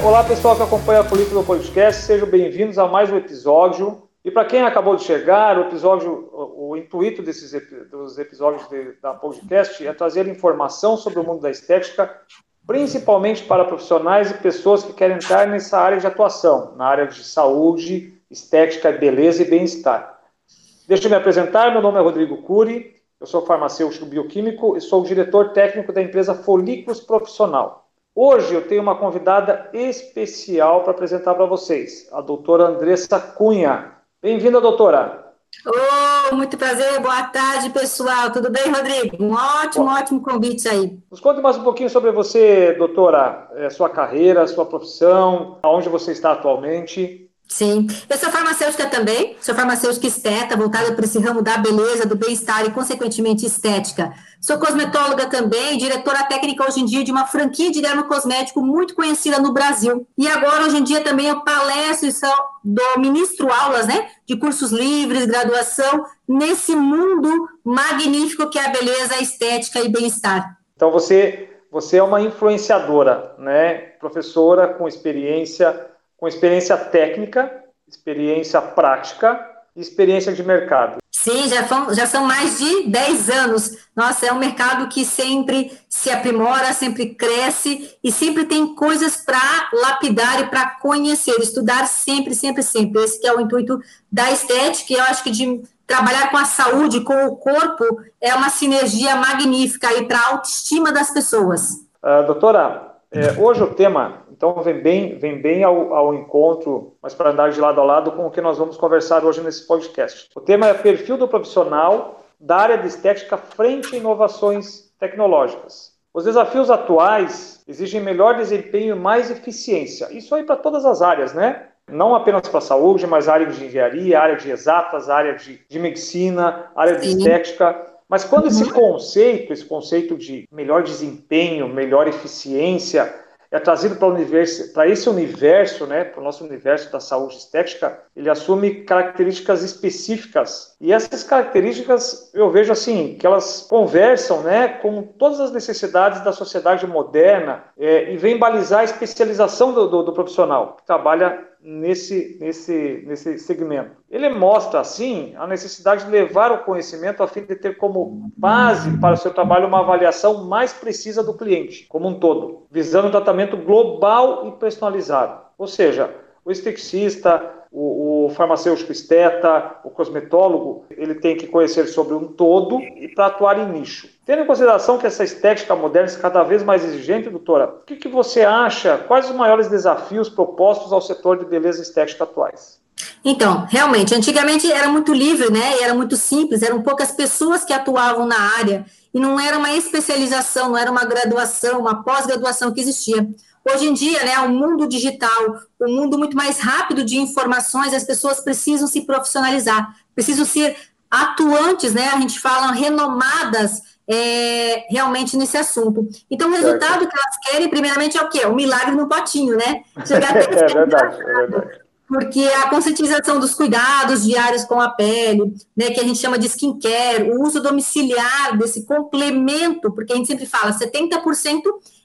Olá, pessoal que acompanha a Política do Podcast, sejam bem-vindos a mais um episódio. E para quem acabou de chegar, o episódio, o, o intuito desses dos episódios de, da podcast é trazer informação sobre o mundo da estética, principalmente para profissionais e pessoas que querem entrar nessa área de atuação, na área de saúde, estética, beleza e bem-estar. Deixa eu me apresentar, meu nome é Rodrigo Cury, eu sou farmacêutico bioquímico e sou o diretor técnico da empresa Folículos Profissional. Hoje eu tenho uma convidada especial para apresentar para vocês, a doutora Andressa Cunha. Bem-vinda, doutora. Oh, muito prazer, boa tarde, pessoal. Tudo bem, Rodrigo? Um ótimo, Bom, ótimo convite aí. Nos conte mais um pouquinho sobre você, doutora, é, sua carreira, sua profissão, aonde você está atualmente. Sim, eu sou farmacêutica também, sou farmacêutica esteta, voltada para esse ramo da beleza, do bem-estar e, consequentemente, estética. Sou cosmetóloga também, diretora técnica hoje em dia de uma franquia de dermocosmético muito conhecida no Brasil. E agora, hoje em dia, também eu palestro e sou, do ministro aulas, né, de cursos livres, graduação, nesse mundo magnífico que é a beleza, a estética e bem-estar. Então, você, você é uma influenciadora, né, professora com experiência com experiência técnica, experiência prática e experiência de mercado. Sim, já, são, já são mais de 10 anos. Nossa, é um mercado que sempre se aprimora, sempre cresce e sempre tem coisas para lapidar e para conhecer, estudar sempre, sempre, sempre. Esse é o intuito da estética e eu acho que de trabalhar com a saúde, com o corpo, é uma sinergia magnífica aí para a autoestima das pessoas. Uh, doutora, é, hoje o tema então vem bem, vem bem ao, ao encontro, mas para andar de lado a lado com o que nós vamos conversar hoje nesse podcast. O tema é perfil do profissional da área de estética frente a inovações tecnológicas. Os desafios atuais exigem melhor desempenho e mais eficiência. Isso aí para todas as áreas, né? Não apenas para a saúde, mas área de engenharia, área de exatas, área de, de medicina, área de Sim. estética. Mas quando esse uhum. conceito, esse conceito de melhor desempenho, melhor eficiência, é trazido para, esse universo, né, para o nosso universo da saúde estética, ele assume características específicas. E essas características, eu vejo assim, que elas conversam né, com todas as necessidades da sociedade moderna é, e vem balizar a especialização do, do, do profissional que trabalha nesse, nesse, nesse segmento. Ele mostra, assim, a necessidade de levar o conhecimento a fim de ter como base para o seu trabalho uma avaliação mais precisa do cliente, como um todo, visando um tratamento global e personalizado. Ou seja, o esteticista, o, o, farmacêutico esteta, o cosmetólogo, ele tem que conhecer sobre um todo e para atuar em nicho. Tendo em consideração que essa estética moderna é cada vez mais exigente, doutora, o que, que você acha? Quais os maiores desafios propostos ao setor de beleza estética atuais? Então, realmente, antigamente era muito livre, né? Era muito simples, eram poucas pessoas que atuavam na área e não era uma especialização, não era uma graduação, uma pós-graduação que existia. Hoje em dia, né, o mundo digital, o mundo muito mais rápido de informações, as pessoas precisam se profissionalizar, precisam ser atuantes, né? A gente fala renomadas é, realmente nesse assunto. Então, o resultado certo. que elas querem, primeiramente, é o quê? O milagre no potinho, né? Chegar até é verdade, é verdade. Porque a conscientização dos cuidados diários com a pele, né, que a gente chama de skincare, o uso domiciliar desse complemento, porque a gente sempre fala 70%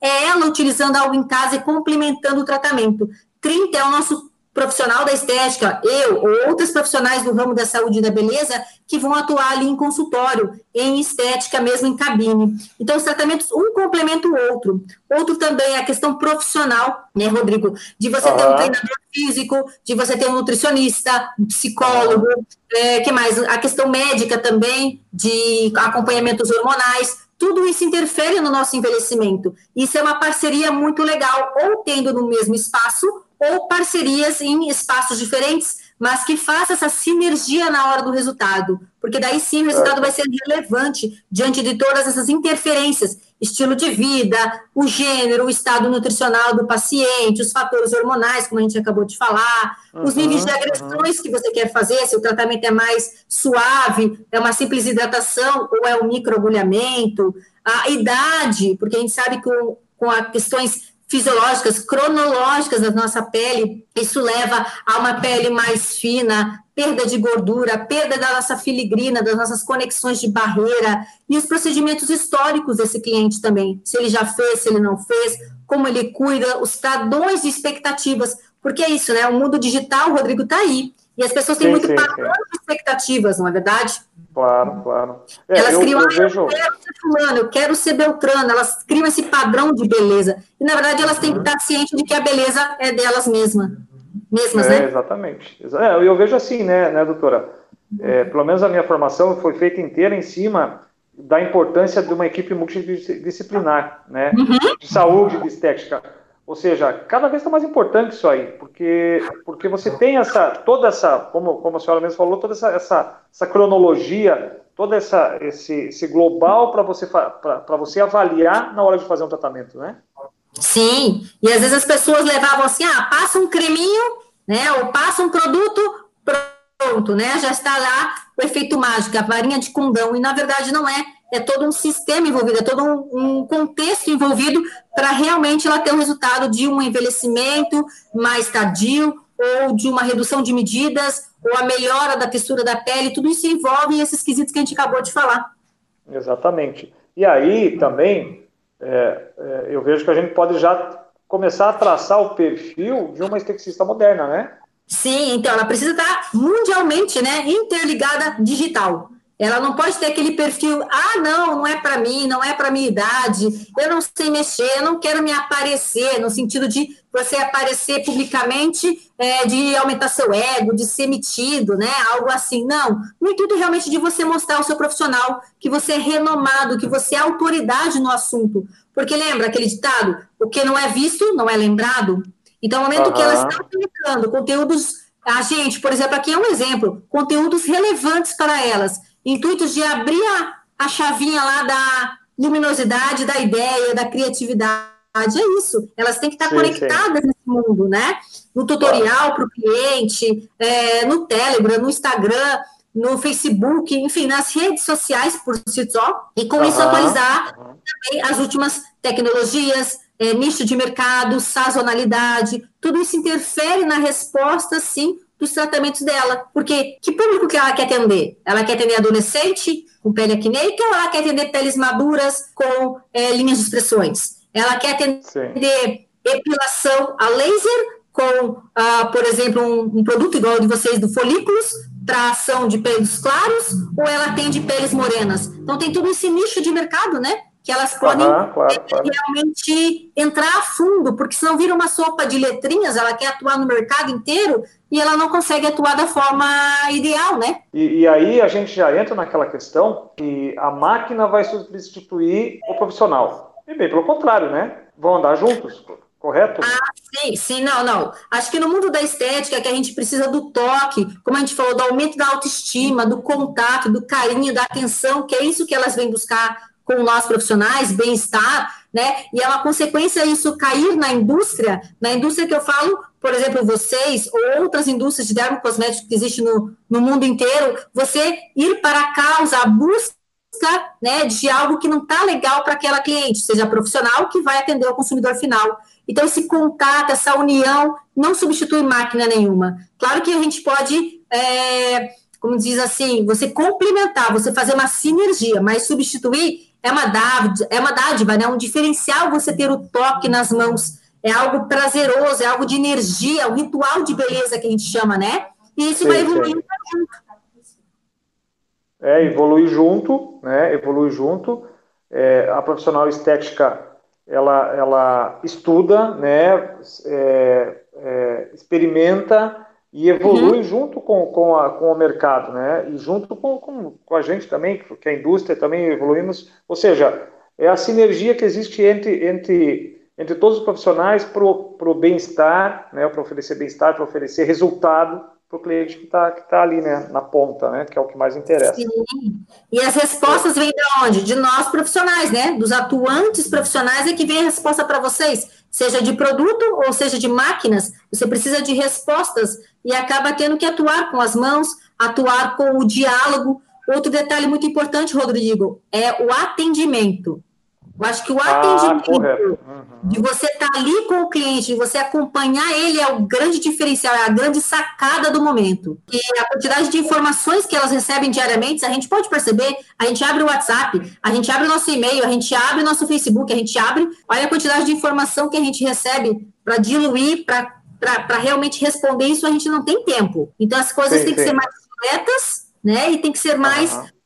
é ela utilizando algo em casa e complementando o tratamento. 30% é o nosso profissional da estética, eu ou outros profissionais do ramo da saúde e da beleza que vão atuar ali em consultório, em estética, mesmo em cabine. Então, os tratamentos, um complementa o outro. Outro também é a questão profissional, né, Rodrigo? De você uhum. ter um treinador físico, de você ter um nutricionista, um psicólogo, uhum. é, que mais? A questão médica também, de acompanhamentos hormonais tudo isso interfere no nosso envelhecimento. Isso é uma parceria muito legal, ou tendo no mesmo espaço, ou parcerias em espaços diferentes, mas que faça essa sinergia na hora do resultado, porque daí sim o resultado vai ser relevante diante de todas essas interferências, estilo de vida, o gênero, o estado nutricional do paciente, os fatores hormonais, como a gente acabou de falar, uhum, os níveis de agressões uhum. que você quer fazer, se o tratamento é mais suave, é uma simples hidratação ou é um microagulhamento, a idade, porque a gente sabe que com, com as questões fisiológicas, cronológicas da nossa pele, isso leva a uma pele mais fina, perda de gordura, perda da nossa filigrina, das nossas conexões de barreira e os procedimentos históricos desse cliente também. Se ele já fez, se ele não fez, como ele cuida, os padrões de expectativas. Porque é isso, né? O mundo digital, Rodrigo, está aí. E as pessoas têm sim, muito sim, padrão de expectativas, não é verdade? Claro, claro. É, elas eu, criam, eu, ah, vejo... eu quero ser fulano, eu quero ser Beltrano, elas criam esse padrão de beleza. E, na verdade, elas têm que estar cientes de que a beleza é delas mesmas. mesmas é, né? Exatamente. É, eu vejo assim, né, né doutora? É, pelo menos a minha formação foi feita inteira em cima da importância de uma equipe multidisciplinar, né? Uhum. De saúde, de estética ou seja, cada vez está mais importante isso aí, porque, porque você tem essa, toda essa, como, como a senhora mesmo falou, toda essa, essa, essa cronologia, todo essa, esse, esse global para você, você avaliar na hora de fazer um tratamento, né? Sim, e às vezes as pessoas levavam assim, ah, passa um creminho, né, ou passa um produto, pronto, né, já está lá o efeito mágico, a varinha de condão, e na verdade não é, é todo um sistema envolvido, é todo um, um contexto envolvido para realmente ela ter o um resultado de um envelhecimento mais tardio ou de uma redução de medidas ou a melhora da textura da pele, tudo isso envolve esses quesitos que a gente acabou de falar. Exatamente. E aí também é, é, eu vejo que a gente pode já começar a traçar o perfil de uma esteticista moderna, né? Sim, então ela precisa estar mundialmente, né, interligada digital. Ela não pode ter aquele perfil, ah, não, não é para mim, não é para minha idade, eu não sei mexer, eu não quero me aparecer, no sentido de você aparecer publicamente, é, de aumentar seu ego, de ser metido, né? Algo assim. Não, no intuito realmente de você mostrar ao seu profissional que você é renomado, que você é autoridade no assunto. Porque lembra aquele ditado: o que não é visto não é lembrado? Então, no momento uhum. que elas estão publicando conteúdos a gente, por exemplo, aqui é um exemplo, conteúdos relevantes para elas intuitos de abrir a, a chavinha lá da luminosidade, da ideia, da criatividade. É isso. Elas têm que estar sim, conectadas sim. nesse mundo, né? No tutorial para o cliente, é, no Telegram, no Instagram, no Facebook, enfim, nas redes sociais por si só, e com uhum. isso atualizar uhum. também as últimas tecnologias, é, nicho de mercado, sazonalidade, tudo isso interfere na resposta, sim, dos tratamentos dela. Porque que público que ela quer atender? Ela quer atender adolescente com pele acneica ou ela quer atender peles maduras com é, linhas de expressões? Ela quer atender Sim. epilação a laser com, ah, por exemplo, um, um, produto igual de vocês do folículos para ação de pelos claros ou ela atende peles morenas? Então tem todo esse nicho de mercado, né? Que elas podem claro, claro. realmente entrar a fundo, porque senão vira uma sopa de letrinhas, ela quer atuar no mercado inteiro e ela não consegue atuar da forma ideal, né? E, e aí a gente já entra naquela questão que a máquina vai substituir o profissional. E bem pelo contrário, né? Vão andar juntos, correto? Ah, sim, sim, não, não. Acho que no mundo da estética que a gente precisa do toque, como a gente falou, do aumento da autoestima, do contato, do carinho, da atenção, que é isso que elas vêm buscar com nós profissionais, bem-estar, né? E é uma consequência isso cair na indústria, na indústria que eu falo, por exemplo, vocês ou outras indústrias de dermocosméticos que existem no, no mundo inteiro, você ir para a causa, a busca né, de algo que não está legal para aquela cliente, seja profissional que vai atender o consumidor final. Então, esse contato, essa união, não substitui máquina nenhuma. Claro que a gente pode, é, como diz assim, você complementar, você fazer uma sinergia, mas substituir é uma dádiva, é uma dádiva, né? Um diferencial você ter o toque nas mãos. É algo prazeroso, é algo de energia, é um ritual de beleza que a gente chama, né? E isso sim, vai evoluindo junto. É, evolui junto, né? Evolui junto. É, a profissional estética, ela, ela estuda, né? É, é, experimenta e evolui uhum. junto com, com, a, com o mercado, né? E junto com, com, a gente também, que a indústria também evoluímos. Ou seja, é a sinergia que existe entre, entre, entre todos os profissionais para o bem-estar, né? Para oferecer bem-estar, para oferecer resultado para o cliente que está que tá ali, né? Na ponta, né? Que é o que mais interessa. Sim. E as respostas vêm de onde? De nós profissionais, né? Dos atuantes profissionais é que vem a resposta para vocês seja de produto ou seja de máquinas, você precisa de respostas e acaba tendo que atuar com as mãos, atuar com o diálogo. Outro detalhe muito importante, Rodrigo, é o atendimento. Eu acho que o ah, atendimento uhum. de você estar tá ali com o cliente, de você acompanhar ele é o grande diferencial, é a grande sacada do momento. E a quantidade de informações que elas recebem diariamente, a gente pode perceber, a gente abre o WhatsApp, a gente abre o nosso e-mail, a gente abre o nosso Facebook, a gente abre, olha a quantidade de informação que a gente recebe para diluir, para realmente responder isso, a gente não tem tempo. Então as coisas sim, têm sim. que ser mais completas, né? E tem que ser mais uhum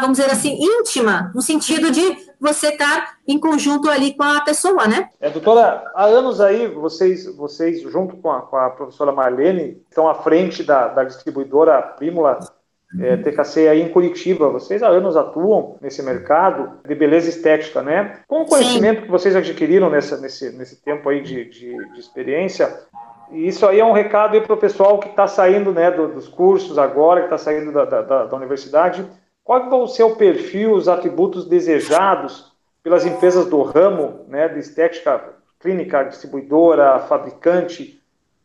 vamos dizer assim, íntima, no sentido de você estar tá em conjunto ali com a pessoa, né? É, doutora, há anos aí, vocês, vocês junto com a, com a professora Marlene, estão à frente da, da distribuidora Primula é, TKC aí em Curitiba. Vocês há anos atuam nesse mercado de beleza estética, né? Com o conhecimento Sim. que vocês adquiriram nessa, nesse, nesse tempo aí de, de, de experiência, e isso aí é um recado para o pessoal que está saindo né, do, dos cursos agora, que está saindo da, da, da universidade, qual ser o perfil, os atributos desejados pelas empresas do ramo né, de estética clínica, distribuidora, fabricante,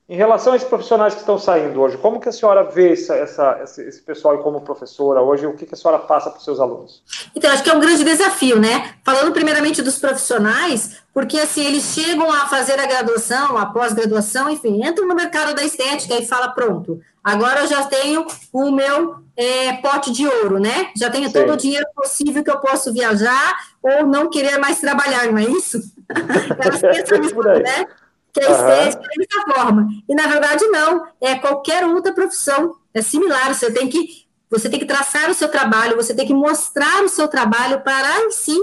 em relação a esses profissionais que estão saindo hoje? Como que a senhora vê essa, essa, esse pessoal como professora hoje? O que, que a senhora passa para os seus alunos? Então, acho que é um grande desafio, né? Falando primeiramente dos profissionais, porque assim, eles chegam a fazer a graduação, a pós-graduação, enfim, entram no mercado da estética e fala, pronto, agora eu já tenho o meu é, pote de ouro, né? Já tenho Sim. todo o dinheiro possível que eu posso viajar ou não querer mais trabalhar, não é isso? Elas pensam nisso, né? Que é uhum. dessa forma. E na verdade não, é qualquer outra profissão, é similar, você tem que você tem que traçar o seu trabalho, você tem que mostrar o seu trabalho para em si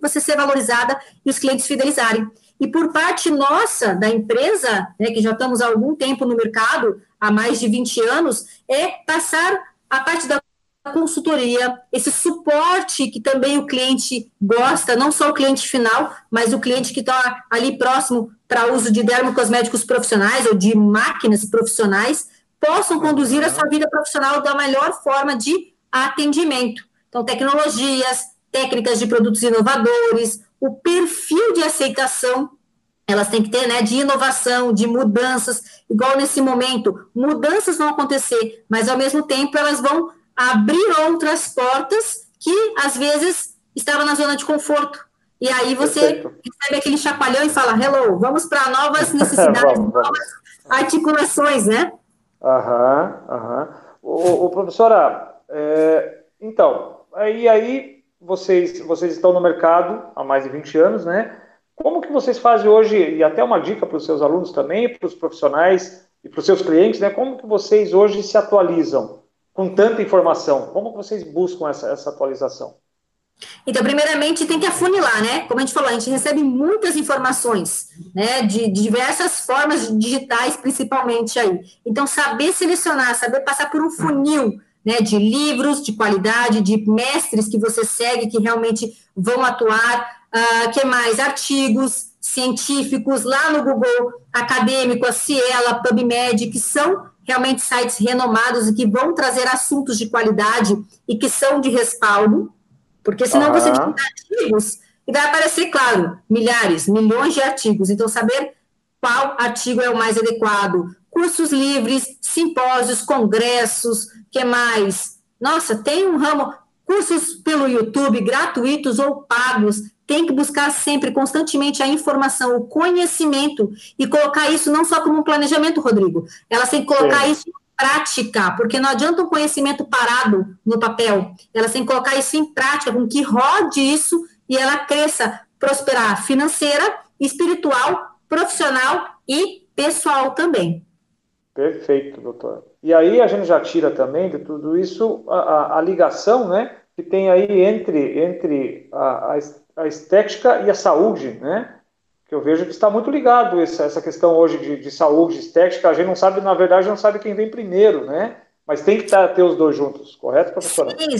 você ser valorizada e os clientes fidelizarem. E por parte nossa, da empresa, né, que já estamos há algum tempo no mercado, há mais de 20 anos, é passar a parte da consultoria, esse suporte que também o cliente gosta, não só o cliente final, mas o cliente que está ali próximo para uso de dermocosméticos profissionais ou de máquinas profissionais, possam conduzir a sua vida profissional da melhor forma de atendimento. Então, tecnologias, técnicas de produtos inovadores, o perfil de aceitação elas têm que ter, né, de inovação, de mudanças, igual nesse momento, mudanças vão acontecer, mas ao mesmo tempo elas vão abrir outras portas que às vezes estavam na zona de conforto. E aí você Perfeito. recebe aquele chacoalhão e fala, hello, vamos para novas necessidades, vamos, novas articulações, né? Aham, aham. O, o professora, é, então, aí, aí vocês, vocês estão no mercado há mais de 20 anos, né? Como que vocês fazem hoje, e até uma dica para os seus alunos também, para os profissionais e para os seus clientes, né? Como que vocês hoje se atualizam com tanta informação? Como vocês buscam essa, essa atualização? Então, primeiramente, tem que afunilar, né? Como a gente falou, a gente recebe muitas informações, né? De, de diversas formas digitais, principalmente aí. Então, saber selecionar, saber passar por um funil, né? De livros de qualidade, de mestres que você segue, que realmente vão atuar uh, que mais? Artigos científicos lá no Google acadêmico, a Ciela, PubMed, que são realmente sites renomados e que vão trazer assuntos de qualidade e que são de respaldo, porque senão uhum. você tem artigos e vai aparecer, claro, milhares, milhões de artigos. Então, saber qual artigo é o mais adequado. Cursos livres, simpósios, congressos, que mais? Nossa, tem um ramo, cursos pelo YouTube, gratuitos ou pagos, tem que buscar sempre, constantemente, a informação, o conhecimento e colocar isso não só como um planejamento, Rodrigo. Elas têm que colocar Sim. isso em prática, porque não adianta um conhecimento parado no papel. Elas têm que colocar isso em prática, com que rode isso e ela cresça, prosperar financeira, espiritual, profissional e pessoal também. Perfeito, doutor. E aí a gente já tira também de tudo isso a, a, a ligação, né, que tem aí entre, entre a, a a estética e a saúde, né? Que eu vejo que está muito ligado essa, essa questão hoje de, de saúde, estética. A gente não sabe, na verdade, não sabe quem vem primeiro, né? Mas tem que tá, ter os dois juntos, correto, professora? Sim,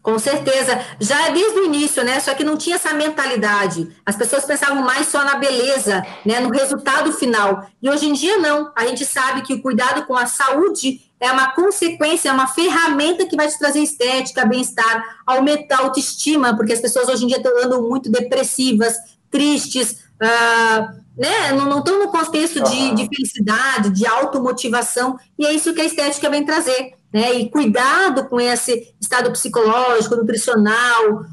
com certeza. Já desde o início, né? Só que não tinha essa mentalidade. As pessoas pensavam mais só na beleza, né? No resultado final. E hoje em dia, não. A gente sabe que o cuidado com a saúde é uma consequência, é uma ferramenta que vai te trazer estética, bem-estar, aumentar a autoestima, porque as pessoas hoje em dia estão andando muito depressivas, tristes, uh, né? não estão no contexto de, de, felicidade, de automotivação, e é isso que a estética vem trazer. Né? E cuidado com esse estado psicológico, nutricional,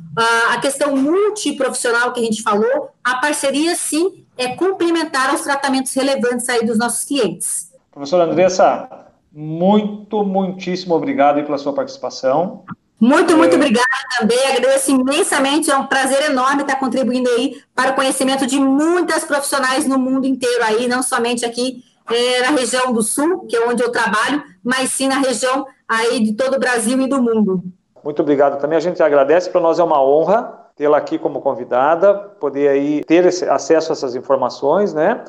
a questão multiprofissional que a gente falou, a parceria sim é complementar aos tratamentos relevantes aí dos nossos clientes. Professora Andressa, muito, muitíssimo obrigado pela sua participação. Muito, muito é... obrigada também. Agradeço imensamente. É um prazer enorme estar contribuindo aí para o conhecimento de muitas profissionais no mundo inteiro aí, não somente aqui é, na região do Sul, que é onde eu trabalho, mas sim na região aí de todo o Brasil e do mundo. Muito obrigado também. A gente agradece. Para nós é uma honra tê-la aqui como convidada, poder aí ter esse, acesso a essas informações, né?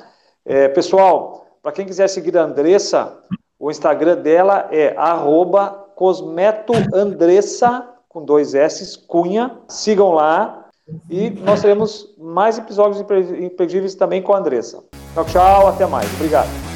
É, pessoal, para quem quiser seguir a Andressa, o Instagram dela é cosmetoandressa, com dois S, Cunha. Sigam lá e nós teremos mais episódios imperdíveis também com a Andressa. Tchau, tchau, até mais. Obrigado.